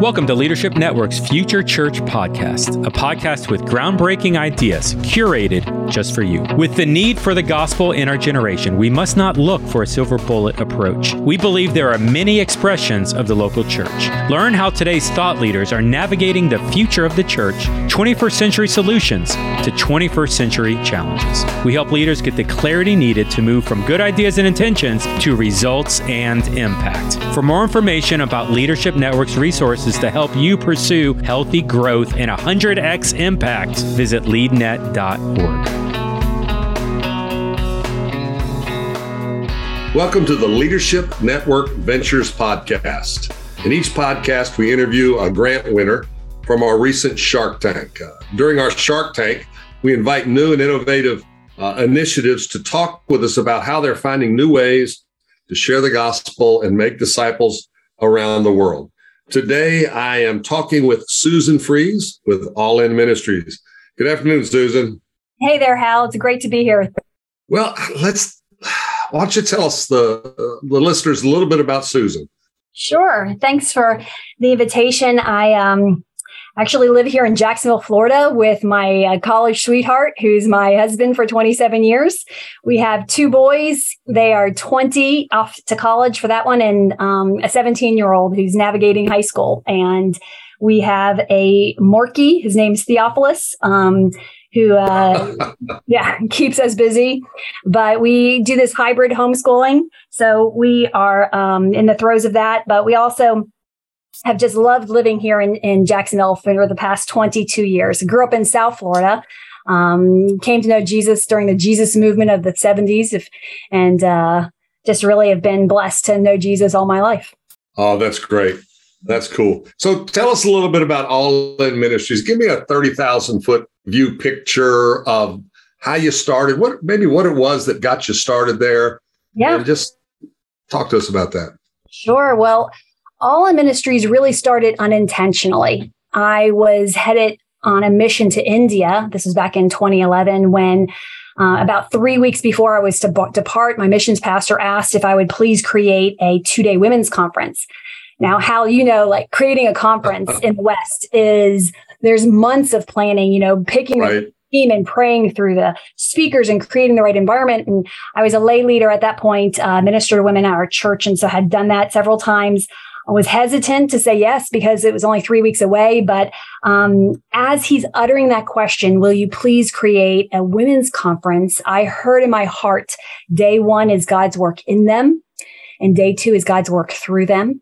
Welcome to Leadership Network's Future Church Podcast, a podcast with groundbreaking ideas curated just for you. With the need for the gospel in our generation, we must not look for a silver bullet approach. We believe there are many expressions of the local church. Learn how today's thought leaders are navigating the future of the church, 21st century solutions to 21st century challenges. We help leaders get the clarity needed to move from good ideas and intentions to results and impact. For more information about Leadership Network's resources to help you pursue healthy growth and 100x impact, visit leadnet.org. Welcome to the Leadership Network Ventures podcast. In each podcast, we interview a grant winner from our recent Shark Tank. Uh, during our Shark Tank, we invite new and innovative uh, initiatives to talk with us about how they're finding new ways to share the gospel and make disciples around the world. Today, I am talking with Susan Freese with All In Ministries. Good afternoon, Susan. Hey there, Hal. It's great to be here. Well, let's. Why don't you tell us the the listeners a little bit about Susan? Sure. Thanks for the invitation. I um, actually live here in Jacksonville, Florida, with my uh, college sweetheart, who's my husband for 27 years. We have two boys. They are 20 off to college for that one, and um, a 17 year old who's navigating high school. And we have a Morky. His name's Theophilus. Um, who uh, yeah keeps us busy but we do this hybrid homeschooling so we are um, in the throes of that but we also have just loved living here in, in Jacksonville for the past 22 years. Grew up in South Florida. Um, came to know Jesus during the Jesus movement of the 70s if, and uh, just really have been blessed to know Jesus all my life. Oh, that's great. That's cool. So tell us a little bit about All In Ministries. Give me a 30,000 foot view picture of how you started, what maybe what it was that got you started there. Yeah. Just talk to us about that. Sure. Well, all in Ministries really started unintentionally. I was headed on a mission to India. This was back in 2011 when uh, about three weeks before I was to b- depart, my missions pastor asked if I would please create a two day women's conference. Now, Hal, you know, like creating a conference in the West is there's months of planning, you know, picking right. a team and praying through the speakers and creating the right environment. And I was a lay leader at that point, uh, minister to women at our church. And so had done that several times. I was hesitant to say yes because it was only three weeks away. But um, as he's uttering that question, will you please create a women's conference? I heard in my heart, day one is God's work in them, and day two is God's work through them.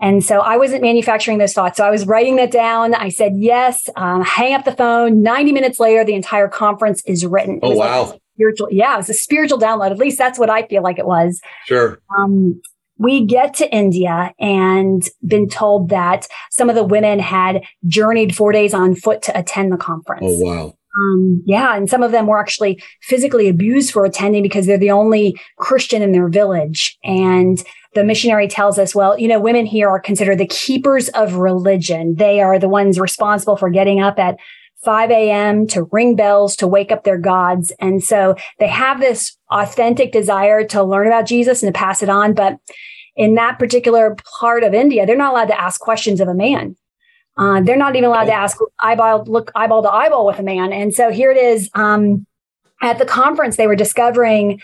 And so I wasn't manufacturing those thoughts. So I was writing that down. I said, yes, um, hang up the phone. 90 minutes later, the entire conference is written. Oh, wow. Like spiritual. Yeah, it was a spiritual download. At least that's what I feel like it was. Sure. Um, we get to India and been told that some of the women had journeyed four days on foot to attend the conference. Oh, wow. Um, yeah. And some of them were actually physically abused for attending because they're the only Christian in their village. And the missionary tells us, well, you know, women here are considered the keepers of religion. They are the ones responsible for getting up at 5 a.m. to ring bells to wake up their gods. And so they have this authentic desire to learn about Jesus and to pass it on. But in that particular part of India, they're not allowed to ask questions of a man. Uh, they're not even allowed to ask eyeball, look eyeball to eyeball with a man. And so here it is. Um, at the conference, they were discovering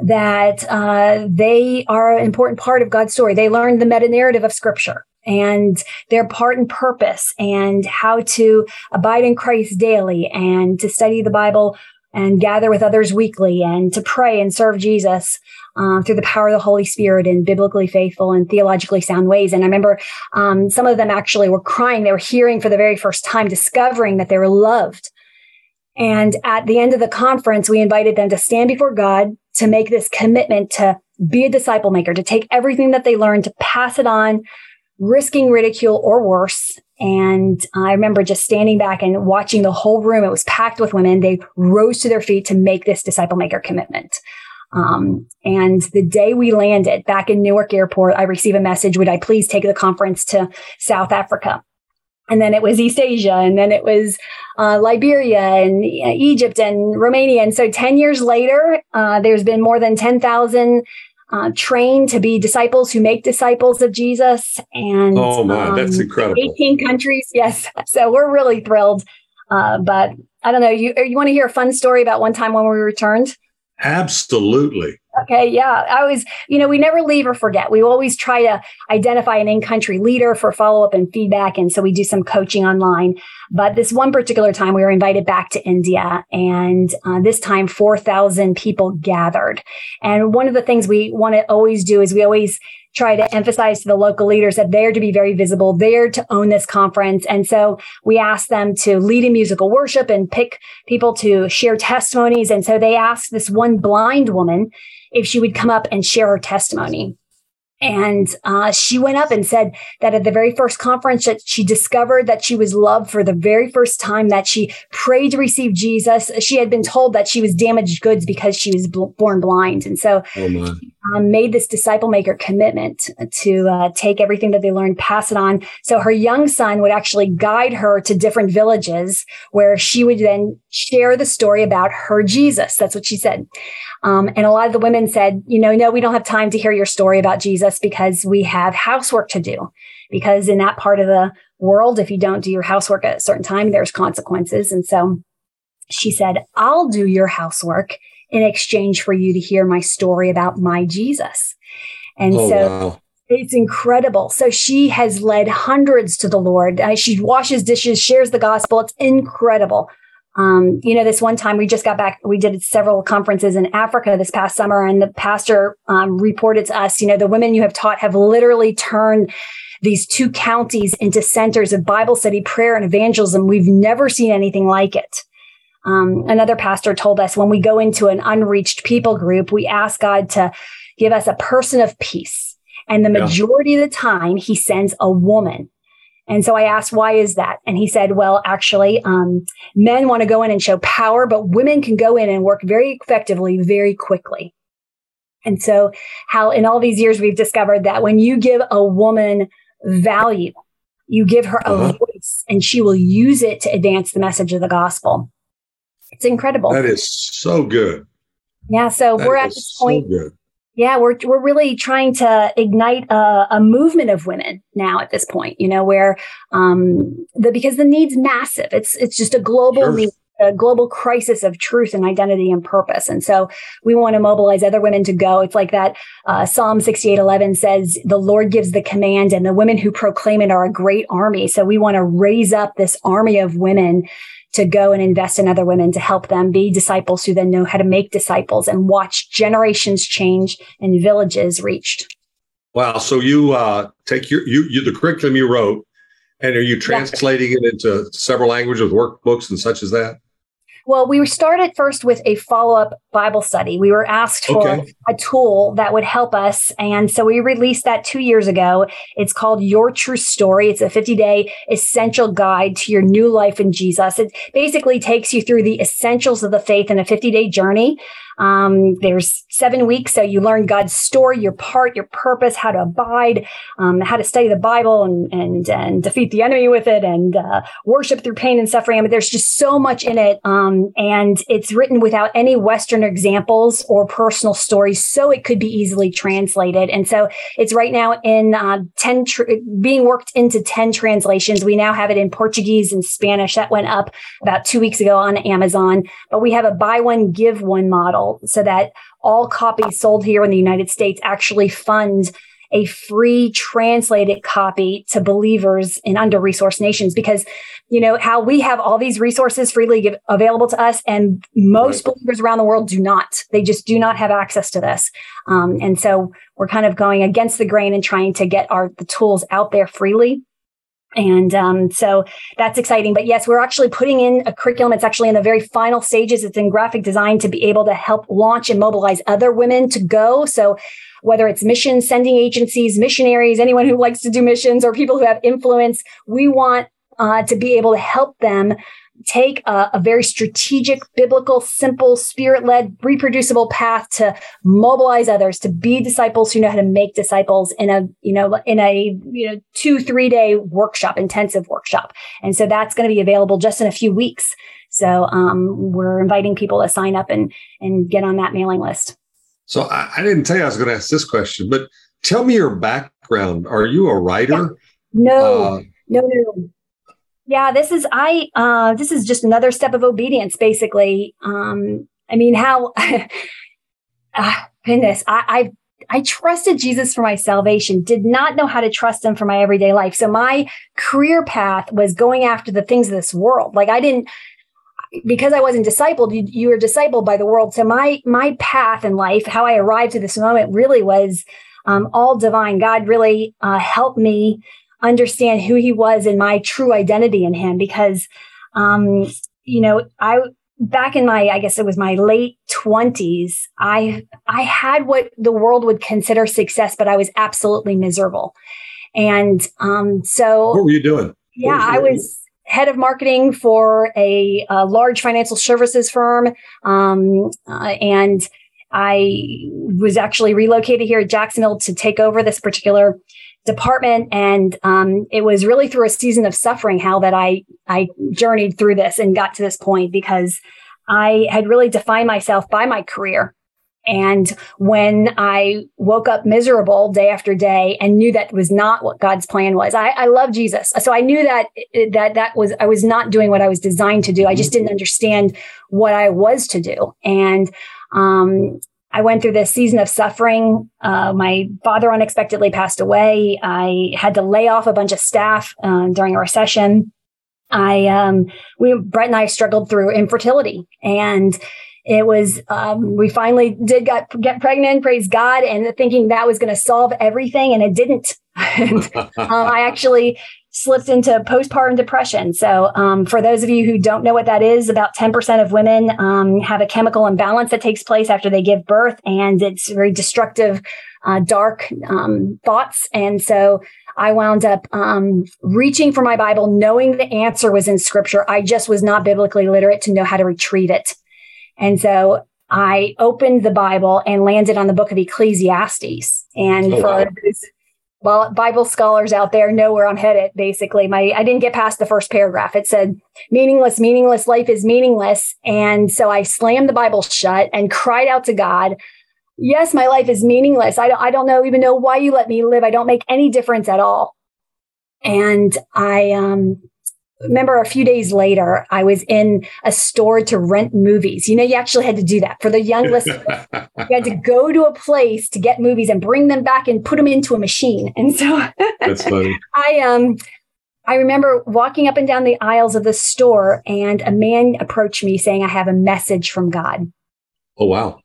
that uh, they are an important part of God's story. They learned the meta narrative of Scripture and their part and purpose and how to abide in Christ daily and to study the Bible and gather with others weekly and to pray and serve Jesus uh, through the power of the Holy Spirit in biblically faithful and theologically sound ways. And I remember um, some of them actually were crying. They were hearing for the very first time, discovering that they were loved. And at the end of the conference, we invited them to stand before God to make this commitment to be a disciple maker, to take everything that they learned, to pass it on, risking ridicule or worse. And I remember just standing back and watching the whole room. It was packed with women. They rose to their feet to make this disciple maker commitment. Um, and the day we landed back in Newark Airport, I received a message Would I please take the conference to South Africa? And then it was East Asia, and then it was uh, Liberia and Egypt and Romania. And so 10 years later, uh, there's been more than 10,000 uh, trained to be disciples who make disciples of Jesus. And oh my, um, that's incredible! Eighteen countries, yes. So we're really thrilled. Uh, but I don't know. You you want to hear a fun story about one time when we returned? Absolutely. Okay, yeah. I always, you know, we never leave or forget. We always try to identify an in country leader for follow up and feedback. And so we do some coaching online. But this one particular time, we were invited back to India. And uh, this time, 4,000 people gathered. And one of the things we want to always do is we always try to emphasize to the local leaders that they're to be very visible, they're to own this conference. And so we asked them to lead in musical worship and pick people to share testimonies. And so they asked this one blind woman if she would come up and share her testimony. And uh, she went up and said that at the very first conference that she discovered that she was loved for the very first time, that she prayed to receive Jesus. She had been told that she was damaged goods because she was bl- born blind. And so oh um, made this disciple maker commitment to uh, take everything that they learned, pass it on. So her young son would actually guide her to different villages where she would then share the story about her Jesus. That's what she said. Um, and a lot of the women said, you know, no, we don't have time to hear your story about Jesus because we have housework to do. Because in that part of the world, if you don't do your housework at a certain time, there's consequences. And so she said, I'll do your housework in exchange for you to hear my story about my Jesus. And oh, so wow. it's incredible. So she has led hundreds to the Lord. Uh, she washes dishes, shares the gospel. It's incredible. Um, you know, this one time we just got back, we did several conferences in Africa this past summer, and the pastor um, reported to us, you know, the women you have taught have literally turned these two counties into centers of Bible study, prayer, and evangelism. We've never seen anything like it. Um, another pastor told us when we go into an unreached people group, we ask God to give us a person of peace. And the majority yeah. of the time, he sends a woman and so I asked, why is that? And he said, well, actually, um, men want to go in and show power, but women can go in and work very effectively, very quickly. And so Hal in all these years we've discovered that when you give a woman value, you give her a uh-huh. voice and she will use it to advance the message of the gospel. It's incredible. That is so good. Yeah. So that we're at this point. So yeah, we're we're really trying to ignite a, a, movement of women now at this point. You know, where um, the because the need's massive. It's it's just a global sure. need, a global crisis of truth and identity and purpose. And so we want to mobilize other women to go. It's like that uh, Psalm sixty eight eleven says, "The Lord gives the command, and the women who proclaim it are a great army." So we want to raise up this army of women to go and invest in other women to help them be disciples who then know how to make disciples and watch generations change and villages reached. Wow. So you uh, take your you, you the curriculum you wrote, and are you translating it into several languages workbooks and such as that? Well, we started first with a follow up Bible study. We were asked for okay. a tool that would help us. And so we released that two years ago. It's called Your True Story. It's a 50 day essential guide to your new life in Jesus. It basically takes you through the essentials of the faith in a 50 day journey. Um, there's seven weeks, so you learn God's story, your part, your purpose, how to abide, um, how to study the Bible and and and defeat the enemy with it, and uh, worship through pain and suffering. I mean, there's just so much in it, um, and it's written without any Western examples or personal stories, so it could be easily translated. And so it's right now in uh, ten tr- being worked into ten translations. We now have it in Portuguese and Spanish. That went up about two weeks ago on Amazon, but we have a buy one give one model so that all copies sold here in the United States actually fund a free translated copy to believers in under resourced nations. Because you know how we have all these resources freely give, available to us and most right. believers around the world do not. They just do not have access to this. Um, and so we're kind of going against the grain and trying to get our the tools out there freely and um, so that's exciting. But yes, we're actually putting in a curriculum. It's actually in the very final stages. It's in graphic design to be able to help launch and mobilize other women to go. So whether it's mission sending agencies, missionaries, anyone who likes to do missions or people who have influence, we want uh, to be able to help them take a, a very strategic, biblical, simple, spirit led, reproducible path to mobilize others to be disciples who know how to make disciples in a, you know, in a, you know, two, three day workshop, intensive workshop. And so that's going to be available just in a few weeks. So um, we're inviting people to sign up and and get on that mailing list. So I, I didn't tell you I was going to ask this question, but tell me your background. Are you a writer? Yeah. No, uh, no, no. Yeah, this is I. Uh, this is just another step of obedience, basically. Um, I mean, Hal? uh, goodness, I, I I trusted Jesus for my salvation, did not know how to trust him for my everyday life. So my career path was going after the things of this world. Like I didn't, because I wasn't discipled, you, you were discipled by the world. So my, my path in life, how I arrived to this moment really was um, all divine. God really uh, helped me understand who he was and my true identity in him because, um, you know, I, back in my i guess it was my late 20s i i had what the world would consider success but i was absolutely miserable. And um so what were you doing? Yeah was i was head of marketing for a, a large financial services firm um uh, and i was actually relocated here at jacksonville to take over this particular department and um, it was really through a season of suffering Hal that i i journeyed through this and got to this point because i had really defined myself by my career and when I woke up miserable day after day and knew that was not what God's plan was, I, I love Jesus. So I knew that that that was I was not doing what I was designed to do. I just didn't understand what I was to do. And um, I went through this season of suffering. Uh, my father unexpectedly passed away. I had to lay off a bunch of staff uh, during a recession. I, um, we, Brett and I struggled through infertility and it was, um, we finally did got, get pregnant, praise God, and thinking that was going to solve everything. And it didn't. and, um, I actually slipped into postpartum depression. So, um, for those of you who don't know what that is, about 10% of women um, have a chemical imbalance that takes place after they give birth, and it's very destructive, uh, dark um, thoughts. And so, I wound up um, reaching for my Bible, knowing the answer was in scripture. I just was not biblically literate to know how to retrieve it. And so, I opened the Bible and landed on the book of Ecclesiastes. And oh, for wow well, Bible scholars out there know where I'm headed. Basically, my I didn't get past the first paragraph. It said, "Meaningless, meaningless life is meaningless," and so I slammed the Bible shut and cried out to God. Yes, my life is meaningless. I don't, I don't know even know why you let me live. I don't make any difference at all. And I um, remember a few days later, I was in a store to rent movies. You know, you actually had to do that for the young listeners. you had to go to a place to get movies and bring them back and put them into a machine. And so that's funny. I um I remember walking up and down the aisles of the store and a man approached me saying, I have a message from God. Oh, wow.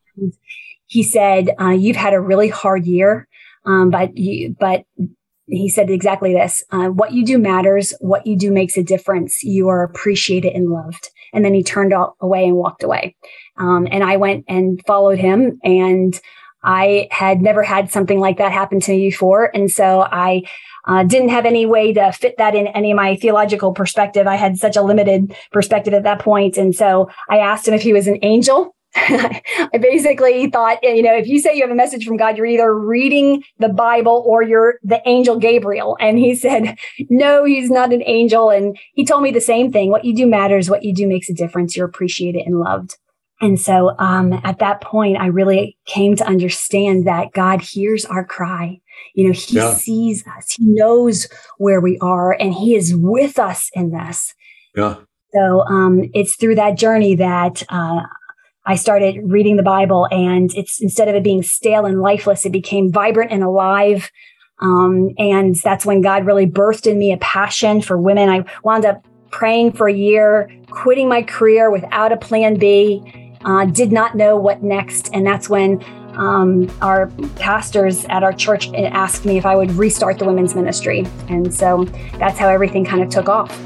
He said, uh, You've had a really hard year, um, but you, but he said exactly this uh, what you do matters. What you do makes a difference. You are appreciated and loved. And then he turned away and walked away. Um, and i went and followed him and i had never had something like that happen to me before. And so i uh, didn't have any way to fit that in any of my theological perspective. I had such a limited perspective at that point. And so i asked him if he was an angel I basically thought, you know, if you say you have a message from God, you're either reading the Bible or you're the angel Gabriel. And he said, no, he's not an angel. And he told me the same thing. What you do matters. What you do makes a difference. You're appreciated and loved. And so um, at that point, I really came to understand that God hears our cry. You know, He yeah. sees us, He knows where we are, and He is with us in this. Yeah. So um, it's through that journey that uh, I started reading the Bible and it's instead of it being stale and lifeless, it became vibrant and alive. Um, and that's when God really birthed in me a passion for women. I wound up praying for a year, quitting my career without a plan B, uh, did not know what next. And that's when um, our pastors at our church asked me if I would restart the women's ministry. And so that's how everything kind of took off.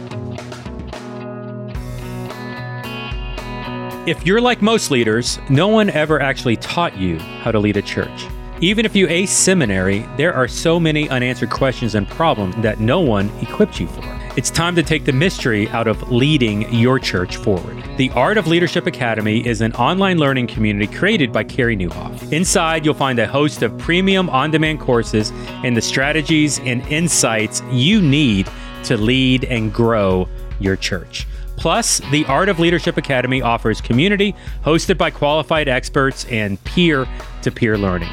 If you're like most leaders, no one ever actually taught you how to lead a church. Even if you ace seminary, there are so many unanswered questions and problems that no one equipped you for. It's time to take the mystery out of leading your church forward. The Art of Leadership Academy is an online learning community created by Carey Nieuwhof. Inside, you'll find a host of premium on demand courses and the strategies and insights you need to lead and grow your church. Plus, the Art of Leadership Academy offers community hosted by qualified experts and peer to peer learning.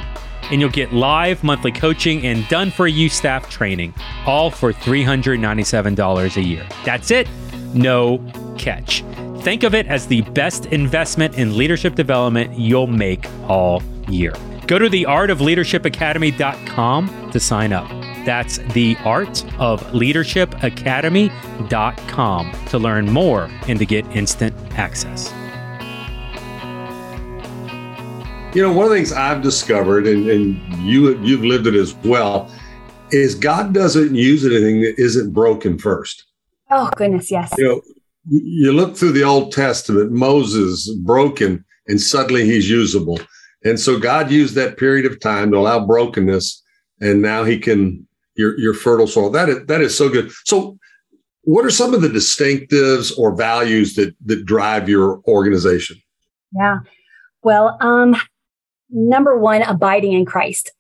And you'll get live monthly coaching and done for you staff training, all for $397 a year. That's it, no catch. Think of it as the best investment in leadership development you'll make all year. Go to theartofleadershipacademy.com to sign up. That's the Art of theartofleadershipacademy.com to learn more and to get instant access. You know, one of the things I've discovered, and, and you you've lived it as well, is God doesn't use anything that isn't broken first. Oh goodness, yes. You know, you look through the Old Testament, Moses broken, and suddenly he's usable. And so God used that period of time to allow brokenness, and now He can your your fertile soil. That is that is so good. So, what are some of the distinctives or values that that drive your organization? Yeah, well, um, number one, abiding in Christ.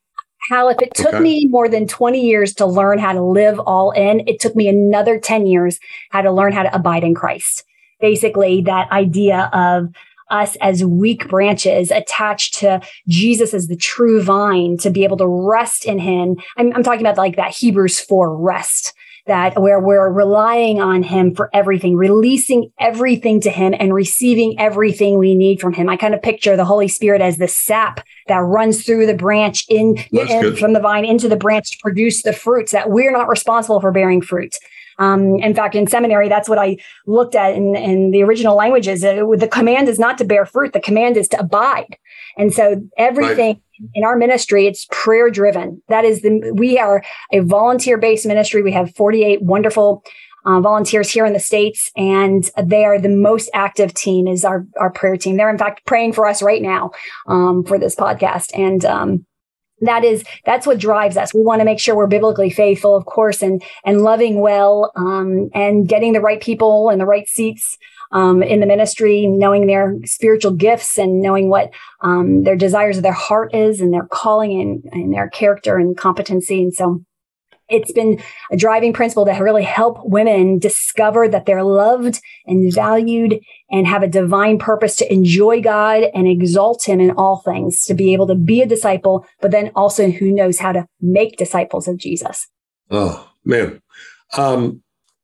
Hal, if it took okay. me more than 20 years to learn how to live all in, it took me another 10 years how to learn how to abide in Christ. Basically, that idea of us as weak branches attached to Jesus as the true vine to be able to rest in him. I'm, I'm talking about like that Hebrews 4 rest that where we're relying on him for everything, releasing everything to him and receiving everything we need from him. I kind of picture the Holy Spirit as the sap that runs through the branch in, in from the vine into the branch to produce the fruits that we're not responsible for bearing fruit. Um, in fact, in seminary, that's what I looked at in, in the original languages. Uh, the command is not to bear fruit. The command is to abide. And so everything right. in our ministry, it's prayer driven. That is the, we are a volunteer based ministry. We have 48 wonderful uh, volunteers here in the States, and they are the most active team is our, our prayer team. They're in fact praying for us right now, um, for this podcast. And, um, that is that's what drives us. We want to make sure we're biblically faithful of course and and loving well um, and getting the right people in the right seats um, in the ministry knowing their spiritual gifts and knowing what um, their desires of their heart is and their calling and, and their character and competency. And so it's been a driving principle to really help women discover that they're loved and valued and have a divine purpose to enjoy God and exalt him in all things, to be able to be a disciple, but then also who knows how to make disciples of Jesus. Oh, man. Um,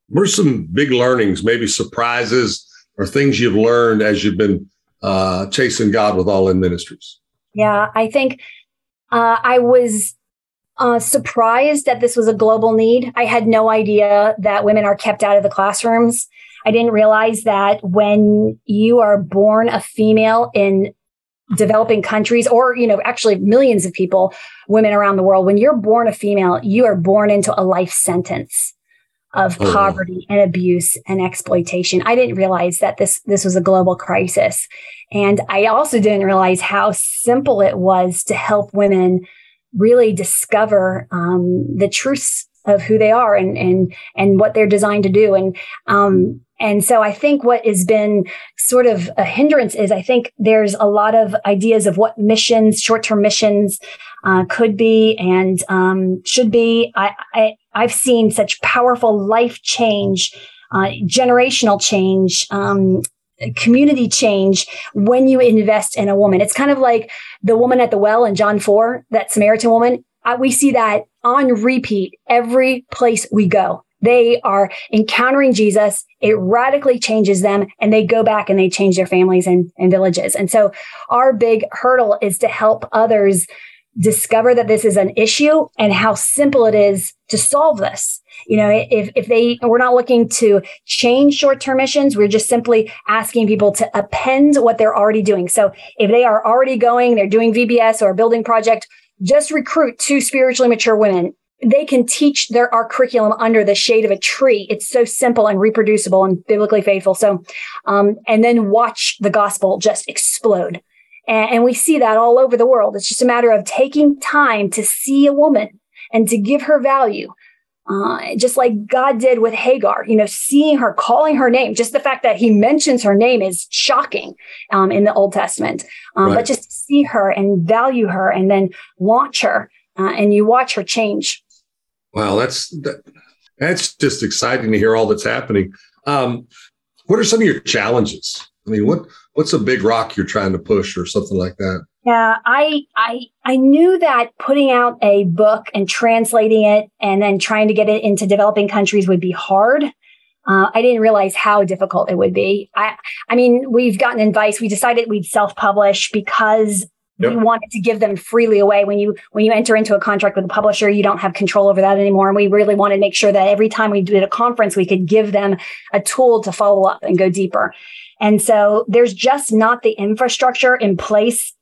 what are some big learnings, maybe surprises or things you've learned as you've been uh, chasing God with All In Ministries? Yeah, I think uh, I was uh, surprised that this was a global need. I had no idea that women are kept out of the classrooms. I didn't realize that when you are born a female in developing countries or you know actually millions of people women around the world when you're born a female you are born into a life sentence of oh. poverty and abuse and exploitation i didn't realize that this this was a global crisis and i also didn't realize how simple it was to help women really discover um, the truths of who they are and and and what they're designed to do and um and so I think what has been sort of a hindrance is I think there's a lot of ideas of what missions, short-term missions, uh, could be and um, should be. I, I I've seen such powerful life change, uh, generational change, um, community change when you invest in a woman. It's kind of like the woman at the well in John 4, that Samaritan woman. Uh, we see that on repeat every place we go. They are encountering Jesus. It radically changes them and they go back and they change their families and, and villages. And so our big hurdle is to help others discover that this is an issue and how simple it is to solve this. You know, if, if they, we're not looking to change short-term missions, we're just simply asking people to append what they're already doing. So if they are already going, they're doing VBS or a building project, just recruit two spiritually mature women. They can teach their our curriculum under the shade of a tree. It's so simple and reproducible and biblically faithful. So, um, and then watch the gospel just explode. And, and we see that all over the world. It's just a matter of taking time to see a woman and to give her value. Uh, just like God did with Hagar, you know, seeing her, calling her name. Just the fact that he mentions her name is shocking um, in the Old Testament. Um, right. But just see her and value her and then launch her uh, and you watch her change. Wow, that's that, that's just exciting to hear all that's happening. Um, What are some of your challenges? I mean, what what's a big rock you're trying to push or something like that? Yeah, I I I knew that putting out a book and translating it and then trying to get it into developing countries would be hard. Uh, I didn't realize how difficult it would be. I I mean, we've gotten advice. We decided we'd self-publish because Yep. We wanted to give them freely away. When you when you enter into a contract with a publisher, you don't have control over that anymore. And we really wanted to make sure that every time we did a conference, we could give them a tool to follow up and go deeper. And so there's just not the infrastructure in place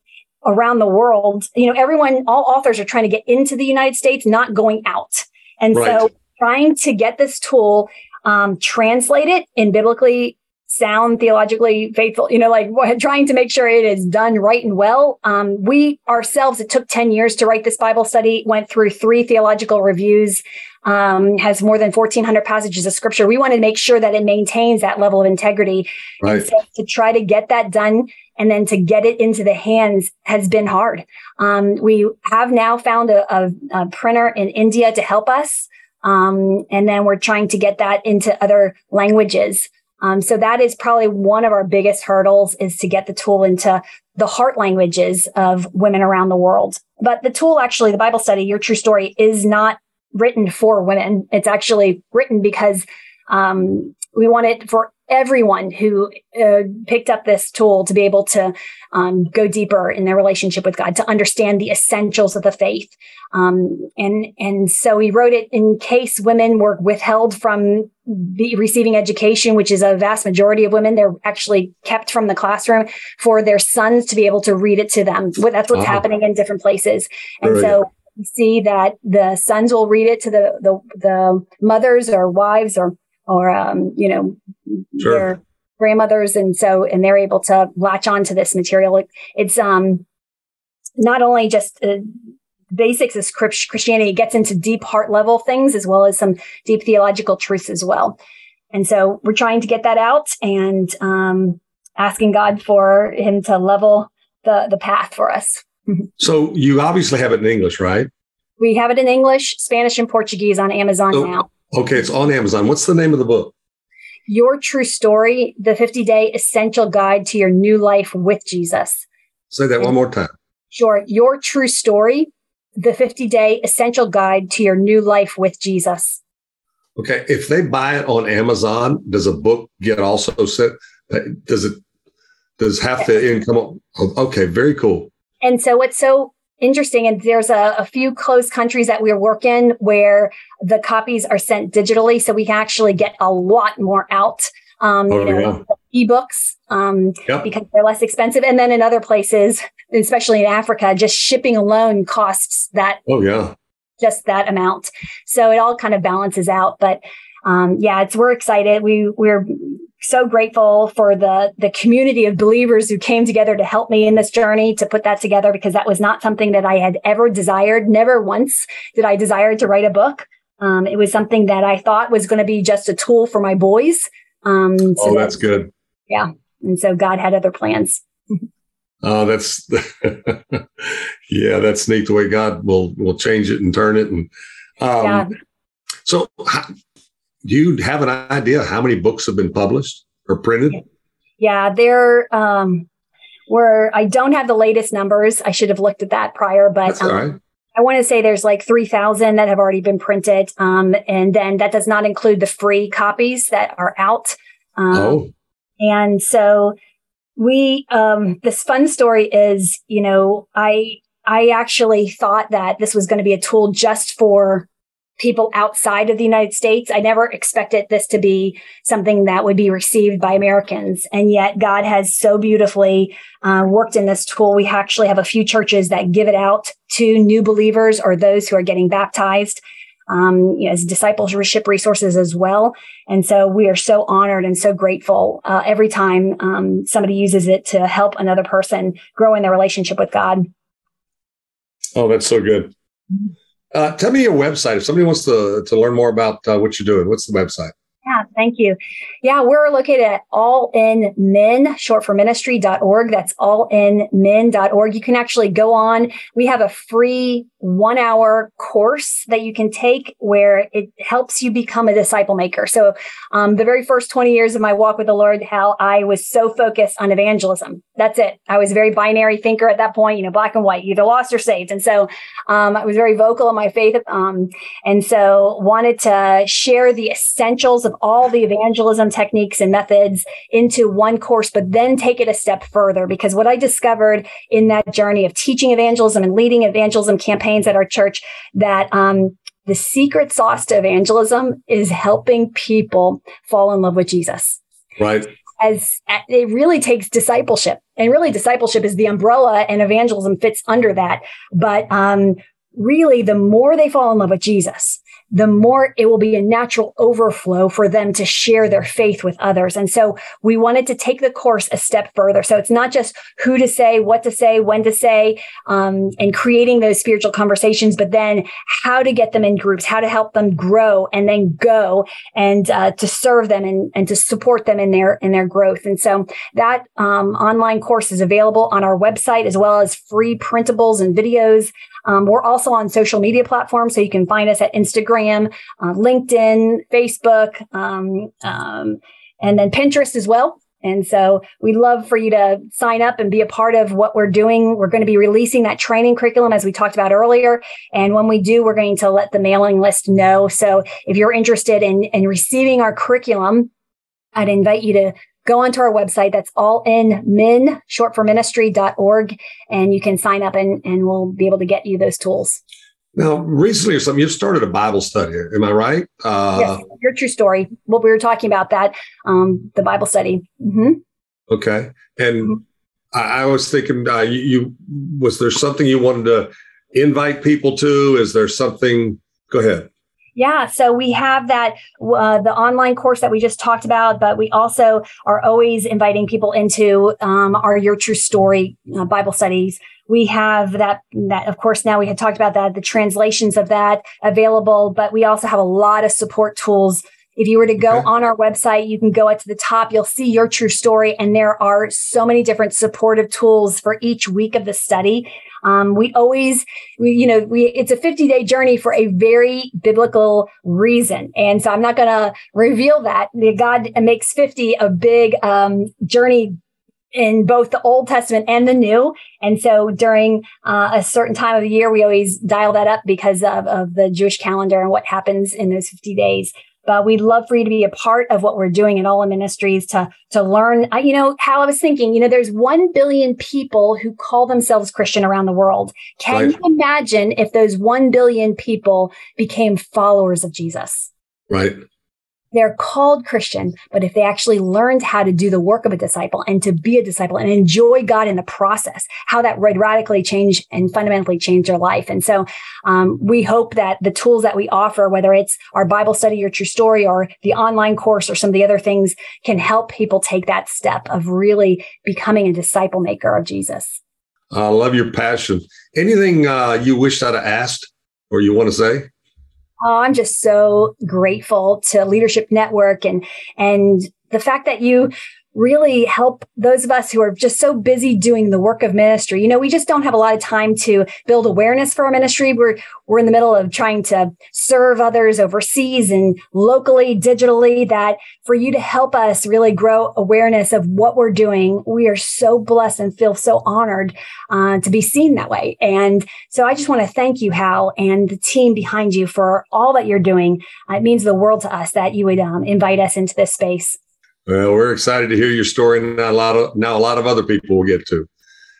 around the world. You know, everyone, all authors are trying to get into the United States, not going out. And right. so trying to get this tool um, translate it in biblically sound, theologically faithful, you know, like trying to make sure it is done right and well. Um, we ourselves, it took 10 years to write this Bible study, went through three theological reviews, um, has more than 1400 passages of scripture. We wanted to make sure that it maintains that level of integrity. Right. So to try to get that done and then to get it into the hands has been hard. Um, we have now found a, a, a, printer in India to help us. Um, and then we're trying to get that into other languages. Um, so that is probably one of our biggest hurdles is to get the tool into the heart languages of women around the world. But the tool, actually, the Bible study, Your True Story, is not written for women. It's actually written because um, we want it for everyone who uh, picked up this tool to be able to um, go deeper in their relationship with God, to understand the essentials of the faith. Um, and and so he wrote it in case women were withheld from the receiving education, which is a vast majority of women. They're actually kept from the classroom for their sons to be able to read it to them. That's what's uh-huh. happening in different places. And so you see that the sons will read it to the the, the mothers or wives or or um, you know sure. their grandmothers. And so and they're able to latch on to this material. It, it's um not only just uh, basics of christianity it gets into deep heart level things as well as some deep theological truths as well. And so we're trying to get that out and um, asking god for him to level the the path for us. So you obviously have it in english right? We have it in english spanish and portuguese on amazon so, now Okay, it's on Amazon. What's the name of the book? Your True Story, the 50 day essential guide to your new life with Jesus. Say that one more time. Sure. Your True Story, the 50 day essential guide to your new life with Jesus. Okay. If they buy it on Amazon, does a book get also sent? Uh, does it, does half the income? Oh, okay. Very cool. And so what's so interesting. And there's a, a, few closed countries that we work in where the copies are sent digitally. So we can actually get a lot more out. Um, oh, you know, yeah. ebooks um, yep. because they're less expensive. And then in other places, especially in Africa, just shipping alone costs that. Oh, yeah. Just that amount. So it all kind of balances out. But um, yeah, it's we're excited. We we're so grateful for the the community of believers who came together to help me in this journey to put that together because that was not something that I had ever desired. Never once did I desire to write a book. Um, it was something that I thought was going to be just a tool for my boys. Um, so oh, that's that, good. Yeah, and so God had other plans. Oh, that's yeah, that's neat. The way God will will change it and turn it, and um, yeah. so do you have an idea how many books have been published or printed? Yeah, there um were I don't have the latest numbers. I should have looked at that prior, but um, I want to say there's like 3,000 that have already been printed. Um, and then that does not include the free copies that are out. Um, oh. And so we, um, this fun story is, you know, I, I actually thought that this was going to be a tool just for people outside of the United States. I never expected this to be something that would be received by Americans. And yet God has so beautifully uh, worked in this tool. We actually have a few churches that give it out to new believers or those who are getting baptized. Um, you know, as discipleship resources as well. And so we are so honored and so grateful uh, every time um, somebody uses it to help another person grow in their relationship with God. Oh, that's so good. Uh, tell me your website if somebody wants to to learn more about uh, what you're doing. What's the website? Yeah, thank you. Yeah, we're located at all in min, short for ministry.org. That's allinmin.org. You can actually go on. We have a free one hour course that you can take where it helps you become a disciple maker. So, um, the very first 20 years of my walk with the Lord, Hal I was so focused on evangelism. That's it. I was a very binary thinker at that point, you know, black and white, either lost or saved. And so, um, I was very vocal in my faith. Um, and so wanted to share the essentials of all the evangelism techniques and methods into one course, but then take it a step further. Because what I discovered in that journey of teaching evangelism and leading evangelism campaigns at our church that, um, the secret sauce to evangelism is helping people fall in love with Jesus. Right. As it really takes discipleship, and really discipleship is the umbrella, and evangelism fits under that. But um, really, the more they fall in love with Jesus, the more it will be a natural overflow for them to share their faith with others. And so we wanted to take the course a step further. So it's not just who to say, what to say, when to say, um, and creating those spiritual conversations, but then how to get them in groups, how to help them grow and then go and uh, to serve them and, and to support them in their in their growth. And so that um, online course is available on our website as well as free printables and videos. Um, we're also on social media platforms, so you can find us at Instagram, uh, LinkedIn, Facebook, um, um, and then Pinterest as well. And so we'd love for you to sign up and be a part of what we're doing. We're going to be releasing that training curriculum as we talked about earlier. And when we do, we're going to let the mailing list know. So if you're interested in, in receiving our curriculum, I'd invite you to go onto our website. That's all in min, short for ministry.org. And you can sign up and, and we'll be able to get you those tools. Now, recently or something, you've started a Bible study. Am I right? Uh, yes, your true story. What we were talking about that, um, the Bible study. Mm-hmm. Okay. And mm-hmm. I, I, was thinking, uh, you, you, was there something you wanted to invite people to? Is there something? Go ahead. Yeah, so we have that uh, the online course that we just talked about, but we also are always inviting people into um, our Your True Story uh, Bible studies. We have that that of course now we had talked about that the translations of that available, but we also have a lot of support tools if you were to go okay. on our website, you can go up to the top, you'll see your true story. And there are so many different supportive tools for each week of the study. Um, we always, we, you know, we, it's a 50 day journey for a very biblical reason. And so I'm not going to reveal that God makes 50 a big, um, journey in both the Old Testament and the New. And so during uh, a certain time of the year, we always dial that up because of, of the Jewish calendar and what happens in those 50 days but we'd love for you to be a part of what we're doing at All in Ministries to to learn. You know how I was thinking. You know, there's one billion people who call themselves Christian around the world. Can right. you imagine if those one billion people became followers of Jesus? Right. They're called Christian, but if they actually learned how to do the work of a disciple and to be a disciple and enjoy God in the process, how that would radically change and fundamentally change their life. And so um, we hope that the tools that we offer, whether it's our Bible study or true story or the online course or some of the other things, can help people take that step of really becoming a disciple maker of Jesus. I love your passion. Anything uh, you wish I'd have asked or you want to say? Oh, I'm just so grateful to Leadership Network and and the fact that you really help those of us who are just so busy doing the work of ministry. You know, we just don't have a lot of time to build awareness for our ministry. We're we're in the middle of trying to serve others overseas and locally, digitally that for you to help us really grow awareness of what we're doing, we are so blessed and feel so honored uh, to be seen that way. And so I just want to thank you, Hal, and the team behind you for all that you're doing. Uh, it means the world to us that you would um, invite us into this space. Well, we're excited to hear your story. Now a lot of now a lot of other people will get to.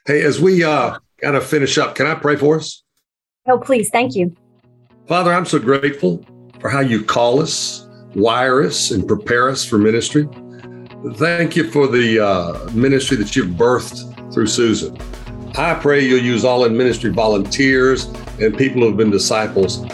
Hey, as we uh, kind of finish up, can I pray for us? Oh, please, thank you. Father, I'm so grateful for how you call us, wire us, and prepare us for ministry. Thank you for the uh, ministry that you've birthed through Susan. I pray you'll use all in ministry volunteers and people who have been disciples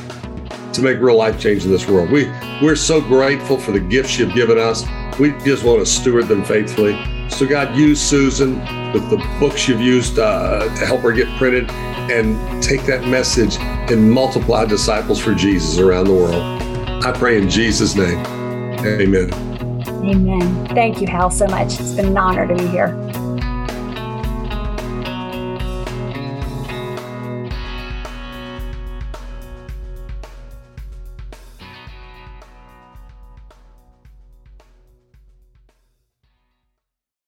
to make real life change in this world. We we're so grateful for the gifts you've given us. We just want to steward them faithfully. So, God, use Susan with the books you've used uh, to help her get printed and take that message and multiply disciples for Jesus around the world. I pray in Jesus' name. Amen. Amen. Thank you, Hal, so much. It's been an honor to be here.